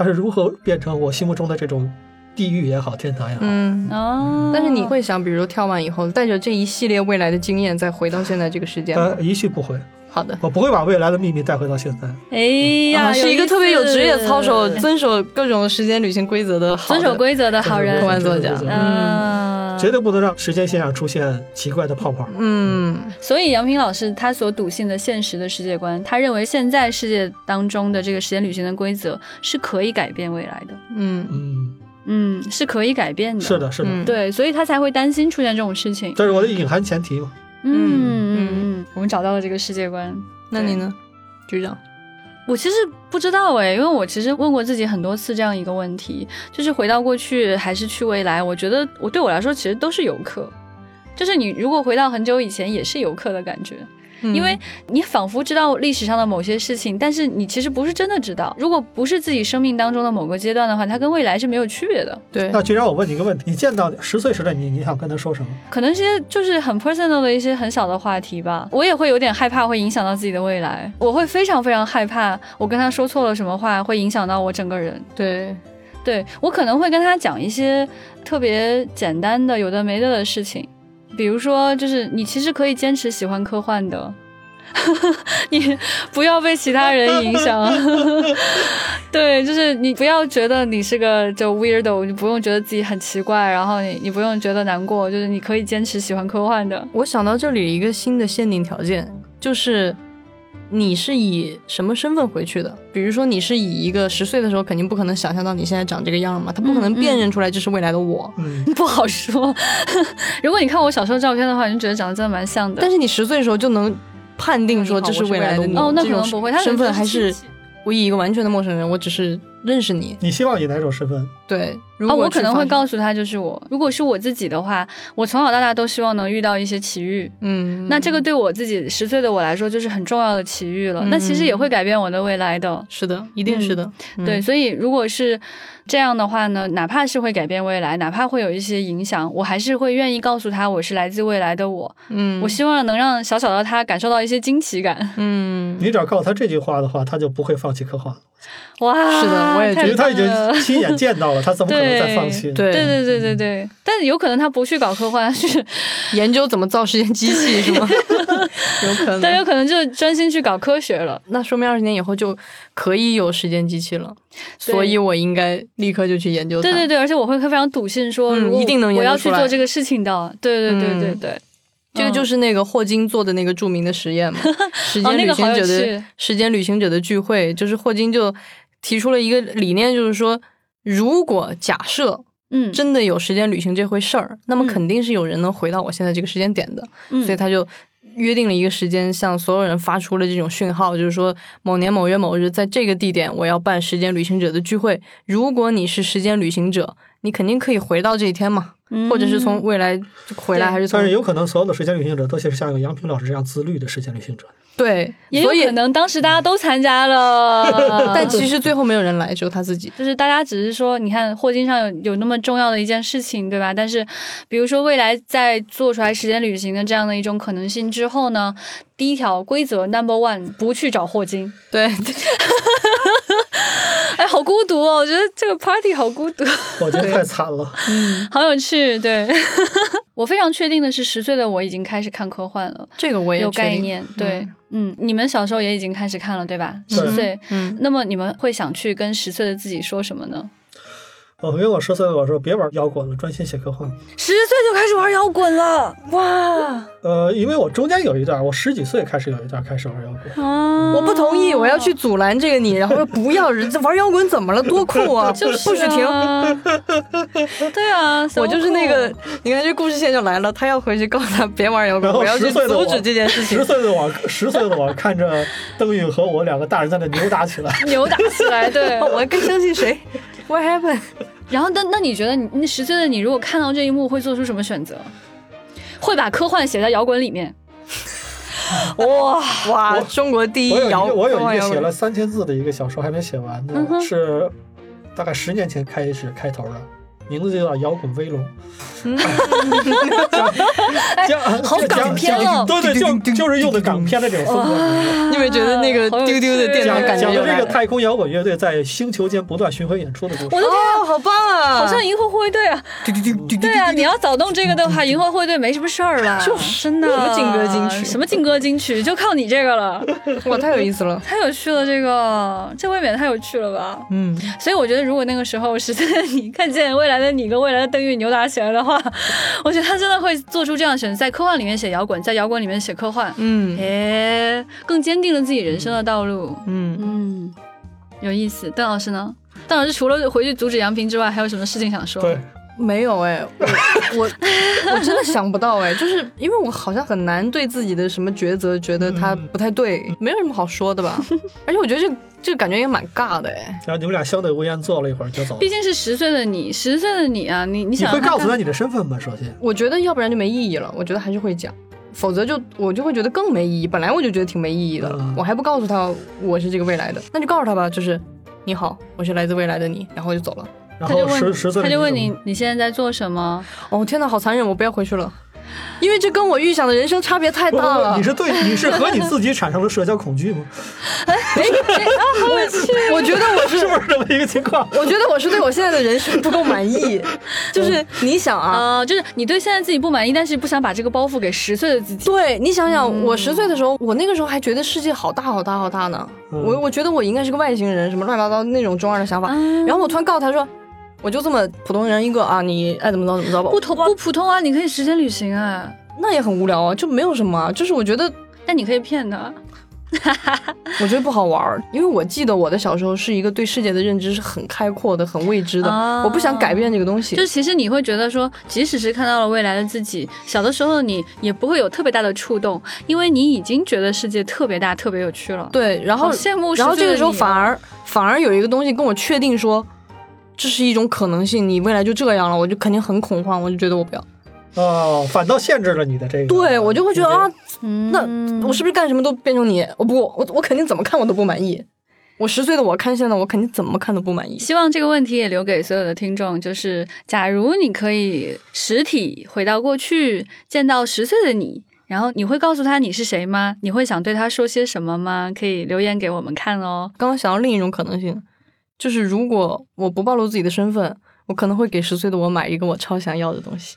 Speaker 3: 它是如何变成我心目中的这种地狱也好，天堂也好。
Speaker 2: 嗯。
Speaker 1: 哦，
Speaker 2: 但是你会想，比如跳完以后，带着这一系列未来的经验，再回到现在这个时间吗
Speaker 3: 呃，？一去不回，
Speaker 2: 好的。
Speaker 3: 我不会把未来的秘密带回到现在。
Speaker 1: 哎呀，
Speaker 2: 啊，是一个特别有职业操守、遵守各种时间旅行规则的好的
Speaker 1: 遵守规则的好人
Speaker 2: 科。幻作家
Speaker 1: 嗯，
Speaker 3: 绝对不能让时间线上出现奇怪的泡泡。
Speaker 2: 嗯，
Speaker 1: 所以杨平老师他所笃信的现实的世界观，他认为现在世界当中的这个时间旅行的规则是可以改变未来的，
Speaker 2: 嗯
Speaker 3: 嗯，
Speaker 1: 嗯，是可以改变的。
Speaker 3: 是，的，是的，
Speaker 2: 嗯
Speaker 1: 对，所以他才会担心出现这种事情。
Speaker 3: 这是我的隐含前提嘛。
Speaker 1: 嗯
Speaker 2: 嗯
Speaker 1: 嗯嗯，我们找到了这个世界观。
Speaker 2: 那你呢，局长？
Speaker 1: 我其实不知道哎，因为我其实问过自己很多次这样一个问题，就是回到过去还是去未来？我觉得我对我来说其实都是游客，就是你如果回到很久以前也是游客的感觉。
Speaker 2: 嗯
Speaker 1: 因为你仿佛知道历史上的某些事情，但是你其实不是真的知道。如果不是自己生命当中的某个阶段的话，它跟未来是没有区别的。
Speaker 2: 对
Speaker 3: 那既然我问你一个问题，你见到十岁时的你，你想跟他说什么？
Speaker 1: 可能是些就是很 personal 的一些很小的话题吧。我也会有点害怕，会影响到自己的未来。我会非常非常害怕，我跟他说错了什么话，会影响到我整个人。
Speaker 2: 对，
Speaker 1: 对我可能会跟他讲一些特别简单的、有的没的的事情，比如说，就是你其实可以坚持喜欢科幻的。你不要被其他人影响，对，就是你不要觉得你是个就 weirdo，你不用觉得自己很奇怪，然后你你不用觉得难过，就是你可以坚持喜欢科幻的。
Speaker 2: 我想到这里一个新的限定条件，就是你是以什么身份回去的？比如说你是以一个十岁的时候，肯定不可能想象到你现在长这个样嘛，他不可能辨认出来这是未来的我。
Speaker 3: 嗯，
Speaker 1: 不好说，如果你看我小时候照片的话，你就觉得长得真的蛮像的。
Speaker 2: 但是你十岁的时候就能判定说这是未来的你，
Speaker 1: 哦，那可能不会，他
Speaker 2: 身份还是我以一个完全的陌生人，我只是认识你。
Speaker 3: 你希望以哪种身份？
Speaker 2: 对，如
Speaker 1: 哦，我可能会告
Speaker 2: 诉，
Speaker 1: 诉他就是我。如果是我自己的话，我从小到大都希望能遇到一些奇遇。
Speaker 2: 嗯，
Speaker 1: 那这个对我自己十岁的我来说就是很重要的奇遇了。
Speaker 2: 嗯
Speaker 1: 那其实也会改变我的未来的。
Speaker 2: 是的，一定是的。嗯
Speaker 1: 对，，所以如果是这样的话呢，哪怕是会改变未来，哪怕会有一些影响，我还是会愿意告诉他我是来自未来的我。
Speaker 2: 嗯，
Speaker 1: 我希望能让小小的他感受到一些惊奇感。
Speaker 2: 嗯，
Speaker 3: 你只要告诉他这句话的话，他就不会放弃科幻，
Speaker 1: 哇，
Speaker 2: 是的我也觉
Speaker 3: 得。他已经亲眼见到了，他怎么可能再放弃？
Speaker 2: 对。
Speaker 1: 对对对对对，但是有可能他不去搞科幻，是。
Speaker 2: 研究怎么造时间机器是吗？有可能，
Speaker 1: 但有可能就专心去搞科学了。
Speaker 2: 那说明二十年以后就可以有时间机器了，
Speaker 1: 对
Speaker 2: 所以我应该立刻就去研究它。
Speaker 1: 对对对，而且我会非常笃信说，
Speaker 2: 嗯一定能研
Speaker 1: 我要去
Speaker 2: 究出来
Speaker 1: 做这个事情的。对对对对
Speaker 2: 嗯
Speaker 1: 对，
Speaker 2: 这个就是那个霍金做的那个著名的实验嘛，时间旅行者的、
Speaker 1: 趣
Speaker 2: 时间旅行者的聚会，就是霍金就提出了一个理念，就是说，如果假设
Speaker 1: 嗯，
Speaker 2: 真的有时间旅行这回事儿，那么
Speaker 1: 嗯
Speaker 2: 肯定是有人能回到我现在这个时间点的，
Speaker 1: 嗯
Speaker 2: 所以他就。约定了一个时间，向所有人发出了这种讯号，就是说某年某月某日，在这个地点，我要办时间旅行者的聚会。如果你是时间旅行者，你肯定可以回到这一天嘛，或者是从未来回来，还是从
Speaker 3: 但是有可能所有的时间旅行者都是像杨平老师这样自律的时间旅行者。
Speaker 2: 对，
Speaker 1: 也有
Speaker 2: 所以
Speaker 1: 可能当时大家都参加了，
Speaker 2: 但其实最后没有人来，只有他自己。
Speaker 1: 就是大家只是说，你看霍金上有有那么重要的一件事情，对吧？但是，比如说未来在做出来时间旅行的这样的一种可能性之后呢，第一条规则 number one 不去找霍金。
Speaker 2: 对，
Speaker 1: 哎，好孤独哦！我觉得这个 party 好孤独，
Speaker 3: 我觉得太惨了。
Speaker 1: 嗯好有趣。对 我非常确定的是，十岁的我已经开始看科幻了，
Speaker 2: 这个我也
Speaker 1: 有概念。对，嗯，你们小时候也已经开始看了，对吧？十岁。
Speaker 2: 嗯，
Speaker 1: 那么你们会想去跟十岁的自己说什么呢？
Speaker 3: 我跟我十岁的我说，别玩摇滚了，专心写科幻。
Speaker 1: 十岁就开始玩摇滚了，哇！
Speaker 3: 呃，因为我中间有一段，我十几岁开始有一段开始玩摇滚。
Speaker 1: 啊，
Speaker 2: 我不同意，我要去阻拦这个你，然后说不要，人这玩摇滚怎么了？多酷啊！
Speaker 1: 就是
Speaker 2: 不许停。
Speaker 1: 啊对啊，
Speaker 2: 我就是那个你看这故事线就来了，他要回去告诉他别玩摇滚，我要去
Speaker 3: 十岁的
Speaker 2: 阻止这件事情
Speaker 3: 十。岁的我，十岁的我看着邓允和我两个大人在那扭打起来。
Speaker 1: 扭打起来，对。
Speaker 2: 我更相信谁？What happened？
Speaker 1: 然后，那那你觉得你那十岁的你，如果看到这一幕，会做出什么选择？会把科幻写在摇滚里面？哇，
Speaker 2: 哇，
Speaker 3: 我
Speaker 2: 中国第一摇，
Speaker 3: 我有一个，我有一个
Speaker 2: 摇滚
Speaker 3: 写了三千字的一个小说还没写完呢，
Speaker 1: 嗯
Speaker 3: 是大概十年前开始开头的，名字就叫《摇滚威龙》。讲
Speaker 1: 好港片哦
Speaker 3: 对对，就就是用的港片的这种风格。
Speaker 2: 你有没有觉得那个丢丢的电脑感觉？
Speaker 3: 这个太空摇滚乐队在星球间不断巡回演出的故事。
Speaker 1: 我的天，
Speaker 2: 哦，好棒啊！
Speaker 1: 好像银河护卫队啊！对啊，你要早动这个的话，银河护卫队没什么事儿了。
Speaker 2: 就是
Speaker 1: 真的，
Speaker 2: 什么劲歌金曲
Speaker 1: 什么劲歌金曲，就靠你这个了，
Speaker 2: 哇，太有意思了。
Speaker 1: 太有趣了，这个这未免太有趣了吧？
Speaker 2: 嗯，
Speaker 1: 所以我觉得，如果那个时候实在 你看见未来的你跟未来的邓玉扭打起来的话，我觉得他真的会做出这样的选择，在科幻里面写摇滚，在摇滚里面写科幻，
Speaker 2: 嗯
Speaker 1: 诶，更坚定了自己人生的道路。
Speaker 2: 嗯，
Speaker 1: 嗯，有意思。邓老师呢？邓老师除了回去阻止杨平之外，还有什么事情想说？
Speaker 3: 对，
Speaker 2: 没有哎，我我我真的想不到哎，就是因为我好像很难对自己的什么抉择觉得它不太对，没有什么好说的吧。而且我觉得这这个感觉也蛮尬的哎。
Speaker 3: 然后你们俩相对无言坐了一会儿就走了
Speaker 1: 毕。竟是十岁的你，十岁的你啊，你你
Speaker 3: 你
Speaker 1: 想
Speaker 3: 会告诉他你的身份吗？首先，
Speaker 2: 我觉得要不然就没意义了，我觉得还是会讲，否则就我就会觉得更没意义。本来我就觉得挺没意义的，
Speaker 3: 嗯
Speaker 2: 我还不告诉他我是这个未来的，那就告诉他吧，就是你好，我是来自未来的你，然后就走了。
Speaker 3: 然
Speaker 1: 他就问
Speaker 3: 后十十岁
Speaker 1: 他就问你，你现在在做什么？
Speaker 2: 哦天哪，好残忍，我不要回去了，因为这跟我预想的人生差别太大了。
Speaker 3: 你是对你是和你自己产生了社交恐惧吗？
Speaker 2: 我觉得我是
Speaker 3: 是不是这么一个情况？
Speaker 2: 我觉得我是对我现在的人生不够满意，就是你想啊，
Speaker 1: 啊、就是你对现在自己不满意，但是不想把这个包袱给十岁的自己。
Speaker 2: 对你想想，我十岁的时候，我那个时候还觉得世界好大好大好大呢，
Speaker 3: 嗯
Speaker 2: 我我觉得我应该是个外星人，什么乱七八糟那种中二的想法，
Speaker 1: 啊
Speaker 2: 然后我突然告诉他说，我就这么普通人一个啊，你爱怎么着怎么着吧，
Speaker 1: 不同不普通啊，你可以时间旅行啊，
Speaker 2: 那也很无聊啊，就没有什么啊，就是我觉得
Speaker 1: 但你可以骗他。
Speaker 2: 我觉得不好玩儿，因为我记得我的小时候是一个对世界的认知是很开阔的、很未知的，
Speaker 1: 啊
Speaker 2: 我不想改变这个东西。
Speaker 1: 就其实你会觉得说，即使是看到了未来的自己，小的时候的你也不会有特别大的触动，因为你已经觉得世界特别大、特别有趣了。
Speaker 2: 对，然后
Speaker 1: 羡慕
Speaker 2: 然后这个时候反而反而有一个东西跟我确定说，这是一种可能性，你未来就这样了，我就肯定很恐慌，我就觉得我不要。
Speaker 3: 哦，反倒限制了你的这个。
Speaker 2: 对我就会觉得啊，
Speaker 1: 嗯
Speaker 2: 那我是不是干什么都变成你？我不，我我肯定怎么看我都不满意。我十岁的我看现在，我肯定怎么看都不满意。
Speaker 1: 希望这个问题也留给所有的听众，就是假如你可以实体回到过去，见到十岁的你，然后你会告诉他你是谁吗？你会想对他说些什么吗？可以留言给我们看哦。
Speaker 2: 刚刚想到另一种可能性，就是如果我不暴露自己的身份，我可能会给十岁的我买一个我超想要的东西。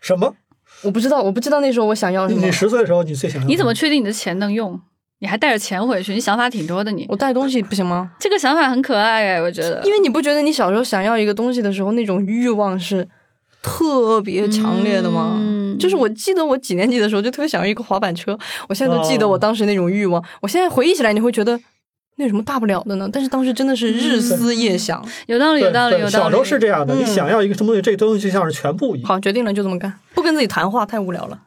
Speaker 3: 什么？
Speaker 2: 我不知道，我不知道那时候我想要什么
Speaker 3: 你。十岁的时候，你最想要？
Speaker 1: 你怎么？确定你的钱能用？你还带着钱回去，你想法挺多的你。
Speaker 2: 我带东西不行吗？
Speaker 1: 这个想法很可爱哎，我觉得。
Speaker 2: 因为你不觉得你小时候想要一个东西的时候，那种欲望是特别强烈的吗？
Speaker 1: 嗯
Speaker 2: 就是我记得我几年级的时候就特别想要一个滑板车，我现在都记得
Speaker 3: 哦
Speaker 2: 我当时那种欲望。我现在回忆起来，你会觉得那有什么大不了的呢？但是当时真的是日思夜想。
Speaker 1: 有道理，有道理，有道理。
Speaker 3: 小时候是这样的，你
Speaker 2: 嗯
Speaker 3: 想要一个什么东西，这个东西就像是全部一样。
Speaker 2: 好，决定了就这么干，不跟自己谈话太无聊了。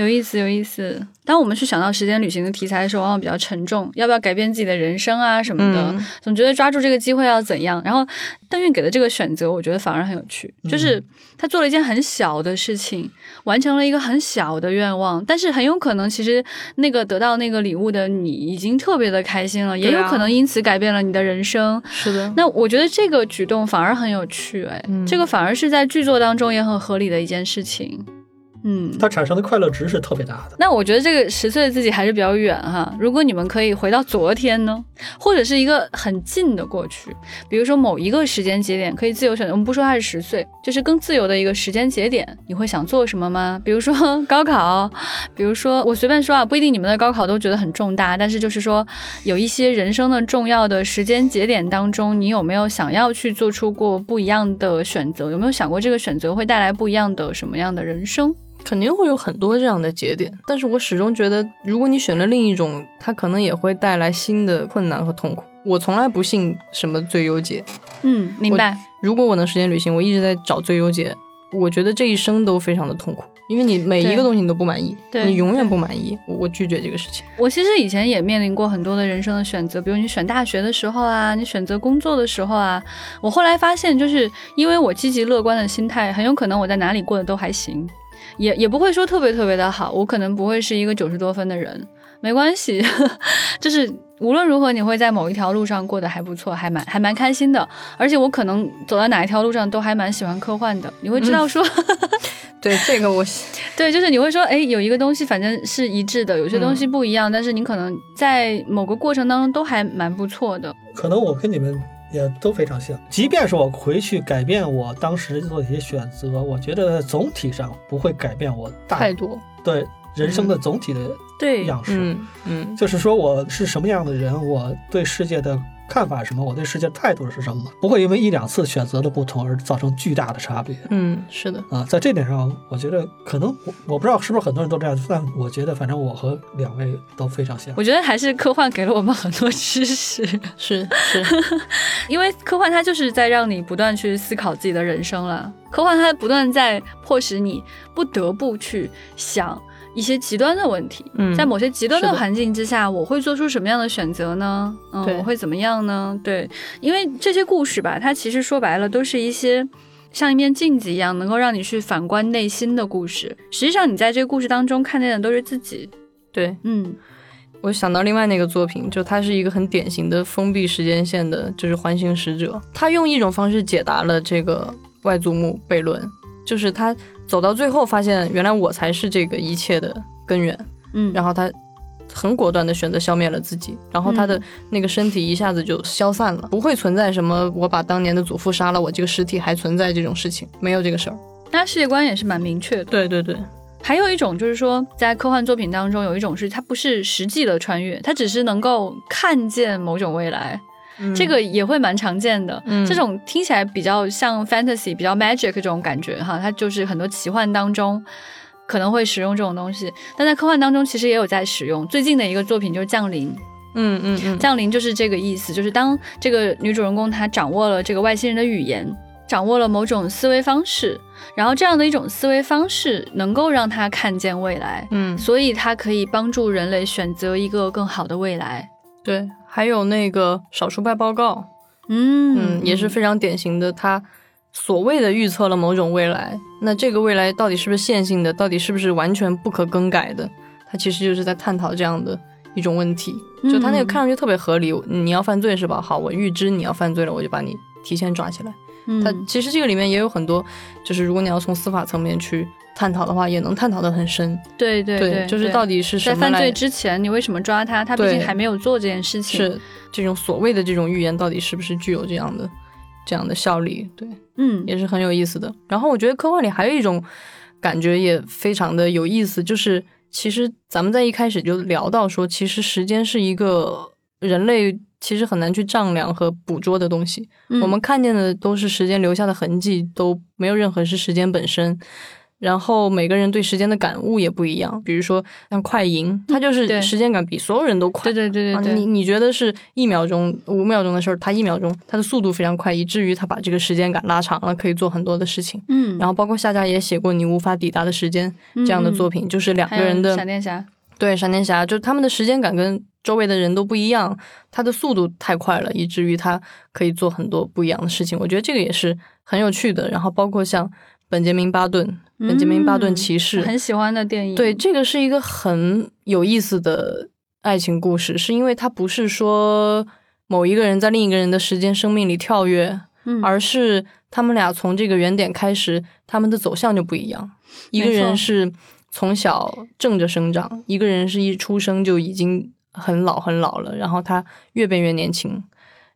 Speaker 1: 有意思，有意思。当我们去想到时间旅行的题材的时候，往往比较沉重，要不要改变自己的人生啊什么的，
Speaker 2: 嗯
Speaker 1: 总觉得抓住这个机会要怎样。然后邓韵给的这个选择，我觉得反而很有趣，就是他做了一件很小的事情，完成了一个很小的愿望，但是很有可能其实那个得到那个礼物的你已经特别的开心了，也有可能因此改变了你的人生。
Speaker 2: 是的，
Speaker 1: 那我觉得这个举动反而很有趣，哎，
Speaker 2: 嗯
Speaker 1: 这个反而是在剧作当中也很合理的一件事情。嗯，
Speaker 3: 它产生的快乐值是特别大的。
Speaker 1: 那我觉得这个十岁的自己还是比较远哈。如果你们可以回到昨天呢，或者是一个很近的过去，比如说某一个时间节点，可以自由选择。我们不说它是十岁，就是更自由的一个时间节点，你会想做什么吗？比如说高考，比如说我随便说啊，不一定你们的高考都觉得很重大，但是就是说有一些人生的重要的时间节点当中，你有没有想要去做出过不一样的选择？有没有想过这个选择会带来不一样的什么样的人生？
Speaker 2: 肯定会有很多这样的节点，但是我始终觉得，如果你选了另一种，它可能也会带来新的困难和痛苦。我从来不信什么最优解，
Speaker 1: 嗯，明白。
Speaker 2: 如果我能时间旅行，我一直在找最优解，我觉得这一生都非常的痛苦，因为你每一个东西你都不满意，
Speaker 1: 对
Speaker 2: 你永远不满意，我我拒绝这个事情。
Speaker 1: 我其实以前也面临过很多的人生的选择，比如你选大学的时候啊，你选择工作的时候啊，我后来发现，就是因为我积极乐观的心态，很有可能我在哪里过得都还行，也也不会说特别特别的好，我可能不会是一个九十多分的人，没关系，就是无论如何，你会在某一条路上过得还不错，还蛮还蛮开心的。而且我可能走到哪一条路上都还蛮喜欢科幻的。你会知道说，
Speaker 2: 对这个我
Speaker 1: 对，就是你会说，哎，有一个东西反正是一致的，有些东西不一样，但是你可能在某个过程当中都还蛮不错的。
Speaker 3: 可能我跟你们也都非常像，即便是我回去改变我当时做的一些选择，我觉得总体上不会改变我大
Speaker 2: 太多
Speaker 3: 对人生的总体的
Speaker 1: 对
Speaker 3: 样式。
Speaker 2: 嗯嗯，
Speaker 3: 就是说我是什么样的人，我对世界的看法是什么，我对世界的态度是什么，不会因为一两次选择的不同而造成巨大的差别。
Speaker 2: 嗯，是的，
Speaker 3: 啊，在这点上，我觉得可能我我不知道是不是很多人都这样，但我觉得反正我和两位都非常像。
Speaker 1: 我觉得还是科幻给了我们很多知识，
Speaker 2: 是是，
Speaker 1: 因为科幻它就是在让你不断去思考自己的人生了。科幻它不断在迫使你不得不去想一些极端的问题，
Speaker 2: 嗯
Speaker 1: 在某些极端的环境之下，我会做出什么样的选择呢？嗯，我会怎么样呢？对，因为这些故事吧，它其实说白了都是一些。像一面镜子一样，能够让你去反观内心的故事。实际上，你在这个故事当中看见的都是自己。
Speaker 2: 对
Speaker 1: 嗯，
Speaker 2: 我想到另外那个作品，就它是一个很典型的封闭时间线的，就是环形使者。他用一种方式解答了这个外祖母悖论，就是他走到最后发现，原来我才是这个一切的根源。
Speaker 1: 嗯，
Speaker 2: 然后他很果断的选择消灭了自己，然后他的
Speaker 1: 嗯
Speaker 2: 那个身体一下子就消散了，不会存在什么我把当年的祖父杀了，我这个尸体还存在这种事情，没有这个事儿。
Speaker 1: 他世界观也是蛮明确的。
Speaker 2: 对对对，
Speaker 1: 还有一种就是说，在科幻作品当中，有一种是它不是实际的穿越，它只是能够看见某种未来，这个也会蛮常见的。
Speaker 2: 嗯
Speaker 1: 这种听起来比较像 fantasy、比较 magic 这种感觉哈，它就是很多奇幻当中可能会使用这种东西，但在科幻当中其实也有在使用。最近的一个作品就是《降临》，
Speaker 2: 嗯嗯嗯，
Speaker 1: 降临就是这个意思，就是当这个女主人公她掌握了这个外星人的语言，掌握了某种思维方式，然后这样的一种思维方式能够让她看见未来，
Speaker 2: 嗯
Speaker 1: 所以她可以帮助人类选择一个更好的未来。
Speaker 2: 对，还有那个少数派报告，
Speaker 1: 嗯
Speaker 2: 嗯，也是非常典型的，他所谓的预测了某种未来，那这个未来到底是不是线性的，到底是不是完全不可更改的？他其实就是在探讨这样的一种问题。就他那个看上去特别合理，你要犯罪是吧？好，我预知你要犯罪了，我就把你提前抓起来。
Speaker 1: 嗯
Speaker 2: 它其实这个里面也有很多，就是如果你要从司法层面去探讨的话，也能探讨的很深。
Speaker 1: 对对对，
Speaker 2: 就是到底是什么
Speaker 1: 在犯罪之前，你为什么抓他？他毕竟还没有做这件事情。，
Speaker 2: 是这种所谓的这种预言，到底是不是具有这样的这样的效力？对，
Speaker 1: 嗯
Speaker 2: 也是很有意思的。然后我觉得科幻里还有一种感觉也非常的有意思，就是其实咱们在一开始就聊到说，其实时间是一个人类其实很难去丈量和捕捉的东西。
Speaker 1: 嗯
Speaker 2: 我们看见的都是时间留下的痕迹，都没有任何是时间本身。然后每个人对时间的感悟也不一样，比如说像快银，它就是时间感比所有人都快。
Speaker 1: 对对对
Speaker 2: 啊，
Speaker 1: 对对，
Speaker 2: 你你觉得是一秒钟、五秒钟的事儿，它一秒钟，它的速度非常快，以至于它把这个时间感拉长了，可以做很多的事情。
Speaker 1: 嗯，
Speaker 2: 然后包括夏家也写过《你无法抵达的时间》这样的作
Speaker 1: 品，
Speaker 2: 品，就是两个人的
Speaker 1: 闪电侠，
Speaker 2: 对闪电侠，就他们的时间感跟周围的人都不一样，他的速度太快了，以至于他可以做很多不一样的事情。我觉得这个也是很有趣的。然后包括像本杰明·巴顿，本杰明·巴顿骑士，
Speaker 1: 嗯很喜欢的电影。
Speaker 2: 对，这个是一个很有意思的爱情故事，是因为它不是说某一个人在另一个人的时间生命里跳跃，
Speaker 1: 嗯，
Speaker 2: 而是他们俩从这个原点开始，他们的走向就不一样。一个人是从小正着生长，一个人是一出生就已经很老很老了，然后他越变越年轻。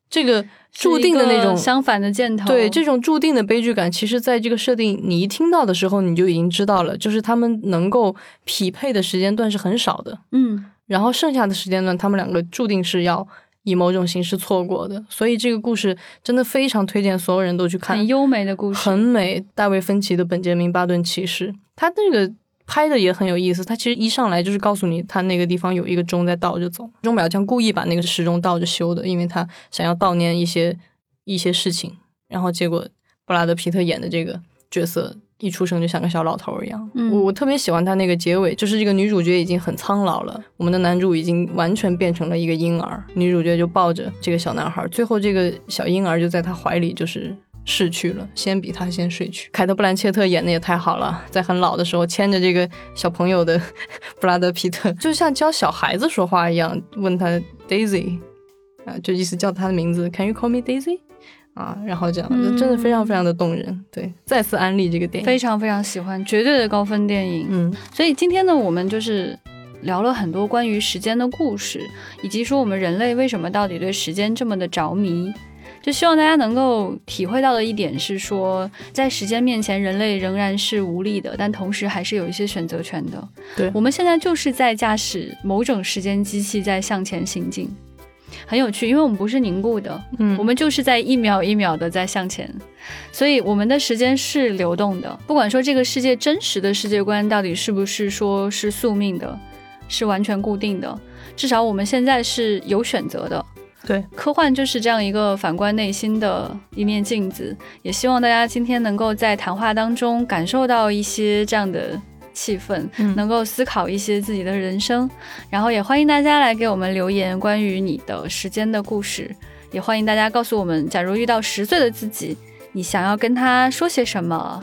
Speaker 2: 这个注定的那种
Speaker 1: 相反的箭头。
Speaker 2: 对这种注定的悲剧感，其实在这个设定你一听到的时候，你就已经知道了，就是他们能够匹配的时间段是很少的，
Speaker 1: 嗯
Speaker 2: 然后剩下的时间段，他们两个注定是要以某种形式错过的。所以这个故事真的非常推荐所有人都去看
Speaker 1: 很，优美的故事，
Speaker 2: 很美。大卫芬奇的《本杰明·巴顿骑士》，他那个。拍的也很有意思，他其实一上来就是告诉你，他那个地方有一个钟在倒着走，钟表匠故意把那个时钟倒着修的，因为他想要悼念一些一些事情。然后结果布拉德皮特演的这个角色一出生就像个小老头儿一样。
Speaker 1: 嗯
Speaker 2: 我我特别喜欢他那个结尾，就是这个女主角已经很苍老了，我们的男主已经完全变成了一个婴儿，女主角就抱着这个小男孩，最后这个小婴儿就在他怀里就是。逝去了，先比他先睡去。凯特·布兰切特演的也太好了，在很老的时候牵着这个小朋友的 布拉德·皮特，就像教小孩子说话一样，问他 Daisy，啊，就意思叫他的名字，Can you call me Daisy？啊，然后这样，就真的非常非常的动人。对，再次安利这个电影，
Speaker 1: 非常非常喜欢，绝对的高分电影。
Speaker 2: 嗯，
Speaker 1: 所以今天呢，我们就是聊了很多关于时间的故事，以及说我们人类为什么到底对时间这么的着迷。就希望大家能够体会到的一点是说，在时间面前，人类仍然是无力的，但同时还是有一些选择权的。
Speaker 2: 对，
Speaker 1: 我们现在就是在驾驶某种时间机器在向前行进，很有趣，因为我们不是凝固的，
Speaker 2: 嗯，
Speaker 1: 我们就是在一秒一秒的在向前，所以我们的时间是流动的。不管说这个世界真实的世界观到底是不是说是宿命的，是完全固定的，至少我们现在是有选择的。
Speaker 2: 对，
Speaker 1: 科幻就是这样一个反观内心的一面镜子，也希望大家今天能够在谈话当中感受到一些这样的气氛，能够思考一些自己的人生，然后也欢迎大家来给我们留言关于你的时间的故事，也欢迎大家告诉我们，假如遇到十岁的自己，你想要跟他说些什么。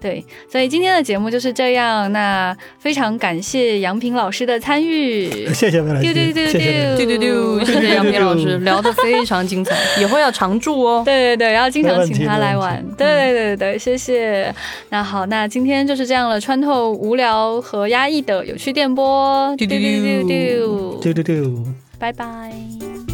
Speaker 1: 对，所以今天的节目就是这样。那非常感谢杨平老师的参与，
Speaker 3: 谢谢未来，
Speaker 1: 丢丢丢丢
Speaker 2: 丢丢丢，谢谢杨平老师，聊得非常精彩，以后要常驻哦。
Speaker 1: 对对对，然后经常请他来玩。对对对对，谢谢。那好，那今天就是这样了，穿透无聊和压抑的有趣电波，
Speaker 2: 丢丢丢
Speaker 3: 丢丢丢，
Speaker 1: 拜拜。